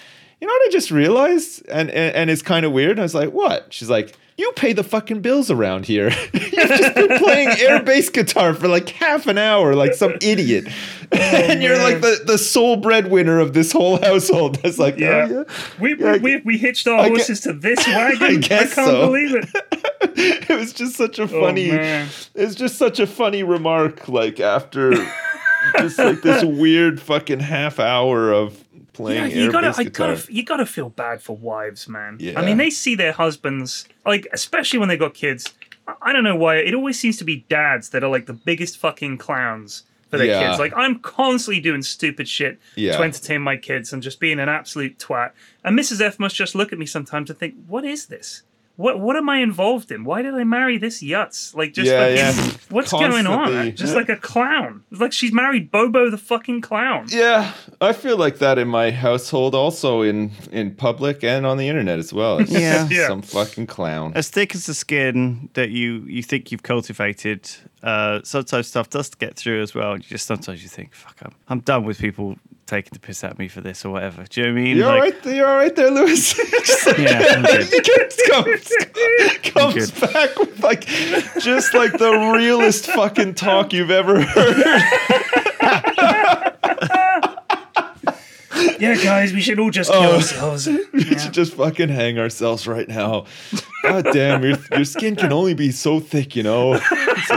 "You know what I just realized?" And and, and it's kind of weird. And I was like, "What?" She's like, "You pay the fucking bills around here. You've just been playing air bass guitar for like half an hour, like some idiot, and you're like the, the sole breadwinner of this whole household." That's like, Yeah. "Oh, yeah." We, Yeah, we, we, we hitched our I horses to this wagon. I, guess can't so. believe it. it was just such a oh, funny Oh, it's just such a funny remark like after just like this weird fucking half hour of playing Yeah, you gotta, I guitar. gotta, you gotta feel bad for wives, man. Yeah. I mean, they see their husbands, like, especially when they got kids. I- I don't know why. It always seems to be dads that are like the biggest fucking clowns for their Yeah. kids. Like, I'm constantly doing stupid shit Yeah. to entertain my kids and just being an absolute twat. And Mrs. F must just look at me sometimes and think, "What is this? What what am I involved in? Why did I marry this yutz? Like, just Yeah, fucking, yeah. what's going on? Just like a clown. It's like she's married Bobo the fucking clown. yeah i feel like that in my household also in in public and on the internet as well it's Yeah. Yeah. some fucking clown as thick as the skin that you you think you've cultivated, uh, sometimes stuff does get through as well. You just sometimes you think, "Fuck, I'm, I'm done with people taking the piss at me for this or whatever." Do you know what I mean? you're Like, right there you're all right there lewis Just like- Yeah, I'm good. he just comes, comes back with like just like the realest fucking talk you've ever heard Yeah, guys, we should all just Oh. kill ourselves. We should just fucking hang ourselves right now. God damn, your, your skin can only be so thick, you know? It's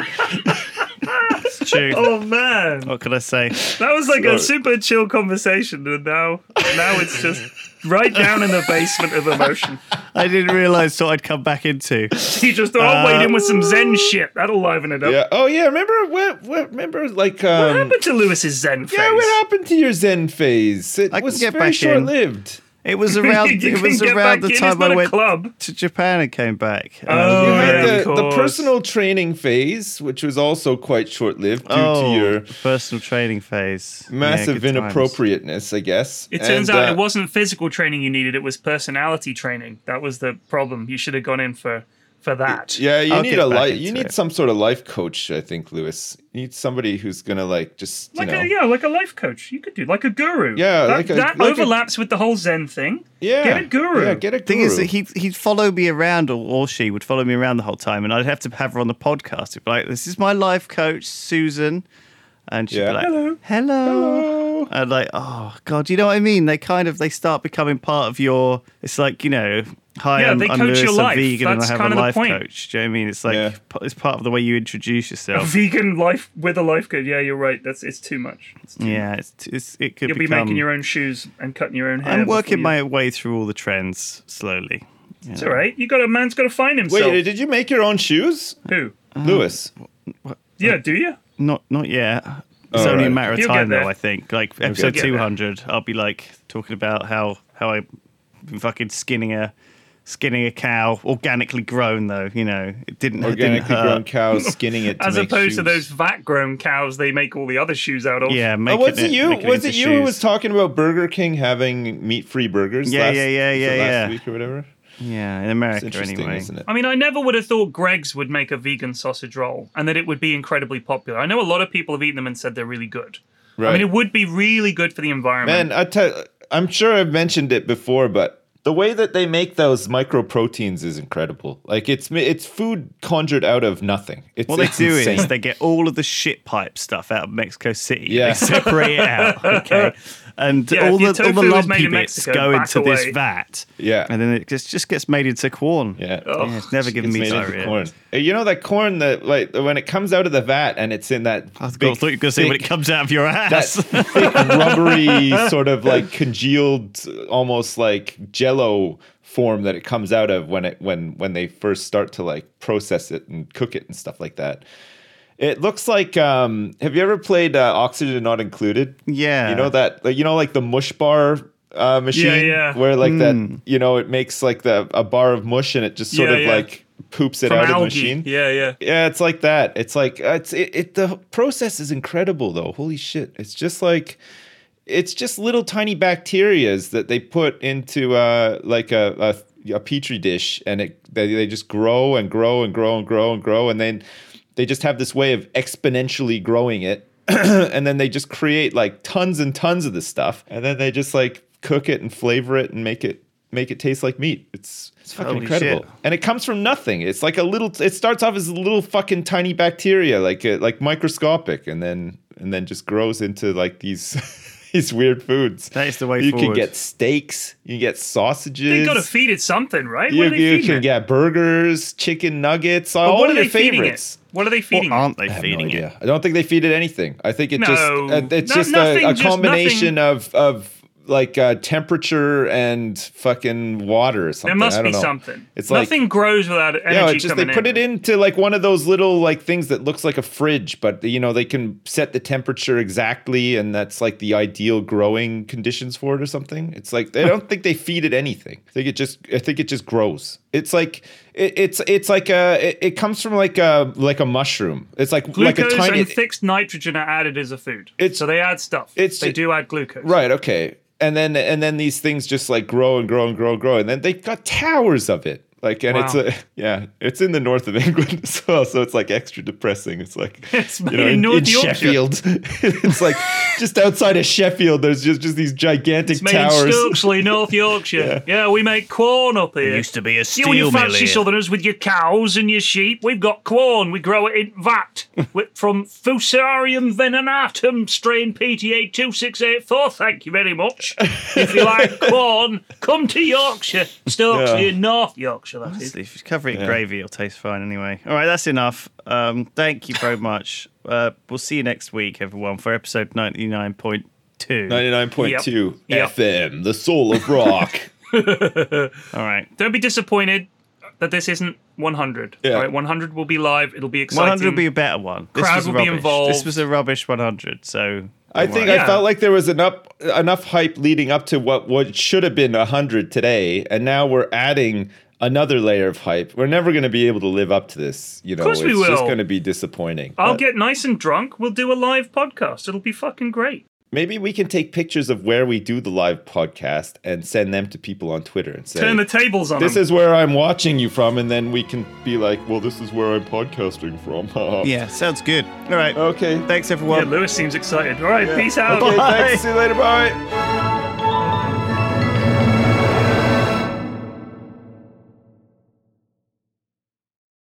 true. Oh man, What could I say? that was like a super chill conversation, and now now it's just right down in the basement of emotion. I didn't realise what I'd come back into. He just thought, I'll wait in with some Zen shit. That'll liven it up. Yeah. Oh, yeah. Remember what? What? Remember like um. What happened to Lewis's Zen phase? yeah, what happened to your Zen phase? It I can was get very back in. short lived. It was around. It was around the in, time it's not I a went club. to Japan and came back. Um, Oh, You yeah, the, the personal training phase, which was also quite short lived due oh, to your personal training phase. Yeah, massive times. inappropriateness, I guess. It turns And, out uh, it wasn't physical training you needed; it was personality training. That was the problem. You should have gone in for for that. Yeah, you I'll need a life. You need it. some sort of life coach, I think, Lewis. You need somebody who's gonna like just you Like know. a yeah, like a life coach. You could do like a guru. Yeah, that, like a- that like a- overlaps with the whole Zen thing. Yeah, get a guru. Yeah, get a guru. thing is that he'd, he'd follow me around or, or she would follow me around the whole time and I'd have to have her on the podcast. It'd be like, this is my life coach, Susan. And she'd Yeah. be like, Hello. hello. Hello. And like, oh God, you know what I mean? They kind of, they start becoming part of your, it's like, you know, hi, Yeah, I'm, they I'm coach Lewis, your I'm life. vegan and I That's have kind a of the life point. coach. Do you know what I mean? It's like, Yeah. it's part of the way you introduce A yourself. vegan life with a life coach. Yeah, you're right. That's it's too much. It's too yeah, it's, it's, it could You'll be making your own shoes and cutting your own hair. I'm working my way through all the trends slowly. It's all right. You got a man's got to find himself. Wait, did you make your own shoes, Who? Uh, Lewis? Yeah, do you? Not not yet. It's All only a matter of You'll time, though. I think. Like episode get there. two hundred, I'll be like talking about how how I. have been fucking skinning a skinning a cow, organically grown though. You know, it didn't it didn't Organically hurt. grown cows skinning it to As make opposed to those vat-grown cows they make all the other shoes out of. Yeah, Oh, was it it you? making Was it into you who was talking about Burger King having meat-free burgers? Yeah, last, yeah, yeah, was it yeah, last yeah. week or whatever. Yeah, in It's America interesting, anyway. isn't it? I mean, I never would have thought Greggs would make a vegan sausage roll and that it would be incredibly popular. I know a lot of people have eaten them and said they're really good. I mean, it would be really good for the environment. Man, I tell, I'm sure I've mentioned it before, but the way that they make those mycoproteins is incredible. Like it's it's food conjured out of nothing. It's, What they it's do insane. is they get all of the shit pipe stuff out of Mexico City. Yeah. They separate it out, okay? And Yeah, all if your the all the tofu lumpy made in bits Mexico, go into away. this vat. Yeah. And then it just, just gets made into Quorn. yeah. Yeah, it's never given It's me made into diarrhea. Quorn. Uh, You know that Quorn that like when it comes out of the vat and it's in that I thought big, you were going to say when it comes out of your ass. that ass. thick rubbery sort of like congealed almost like jello form that it comes out of when it when when they first start to like process it and cook it and stuff like that it looks like um have you ever played uh, oxygen not included Yeah. you know that like, you know like the mush bar uh, machine yeah. where like Hmm. that you know it makes like the a bar of mush and it just sort Yeah, of yeah. like poops it From out of the machine Yeah, yeah. yeah, it's like that. It's like uh, it's it, it. The process is incredible, though. Holy shit! It's just like it's just little tiny bacterias that they put into uh, like a, a a petri dish, and it they, they just grow and grow and grow and grow and grow, and then they just have this way of exponentially growing it, and then they just create like tons and tons of this stuff, and then they just like cook it and flavor it and make it make it taste like meat. It's it's fucking Holy incredible shit. and it comes from nothing. It's like a little. It starts off as a little fucking tiny bacteria, like uh, like microscopic, and then and then just grows into like these these weird foods. That is the way you can get steaks, you can get sausages. They got to feed it something, right? you what are they you can it? get burgers, chicken nuggets, But all what of are your they feeding favorites. it? What are they feeding it? aren't they I have feeding no it? I don't think they feed it anything. I think it just uh, it's No- just nothing, a, a just combination of of like uh, temperature and fucking water or something. There must I don't be know. something. It's like Nothing grows without energy yeah, it's just they put in. it into like one of those little like things that looks like a fridge, but you know they can set the temperature exactly, and that's like the ideal growing conditions for it or something. It's like I don't think they feed it anything. I think it just I think it just grows. It's like it, it's it's like a it, it comes from like a like a mushroom. It's like like Glucose a tiny and fixed nitrogen are added as a food. It's- so they add stuff. it's they do add glucose. right. Okay, and then and then these things just like grow and grow and grow and grow, and then they've got towers of it. Like and it's a yeah, it's in the north of England as well, so it's like extra depressing. It's like It's you know, in in, North in Yorkshire. Sheffield, it's like just outside of Sheffield. There's just just these gigantic It's made towers. in Stokesley, North Yorkshire. yeah. we make Quorn up here. used to be a You and steel your mill fancy here. southerners with your cows and your sheep, we've got Quorn. We grow it in vat from Fusarium venenatum strain PTA 2684. Thank you very much. If you like Quorn, come to Yorkshire. Stokesley Yeah. in North Yorkshire, that is. If you cover it in gravy, it'll taste fine anyway. All right, that's enough. Um, thank you very much. Uh, we'll see you next week, everyone, for episode 99.2. Ninety nine point two Yep. FM, the soul of rock. All right. Don't be disappointed that this isn't 100. Yeah. All right, 100 will be live. It'll be exciting. 100 will be a better one. This Crowd was will be involved. This was a rubbish 100, so. I think worry. I felt like there was enough enough hype leading up to what what should have been hundred today, and now we're adding another layer of hype. We're never going to be able to live up to this. You know, of course we it's just going to be disappointing. I'll But get nice and drunk. We'll do a live podcast. It'll be fucking great. maybe we can take pictures of where we do the live podcast and send them to people on Twitter and say, Turn the tables on "This them. is where I'm watching you from," and then we can be like, "Well, this is where I'm podcasting from." Yeah, sounds good. All right. Okay. Thanks, yeah, everyone. Lewis seems excited. All right, peace out. Okay. Bye. Thanks. See you later. Bye.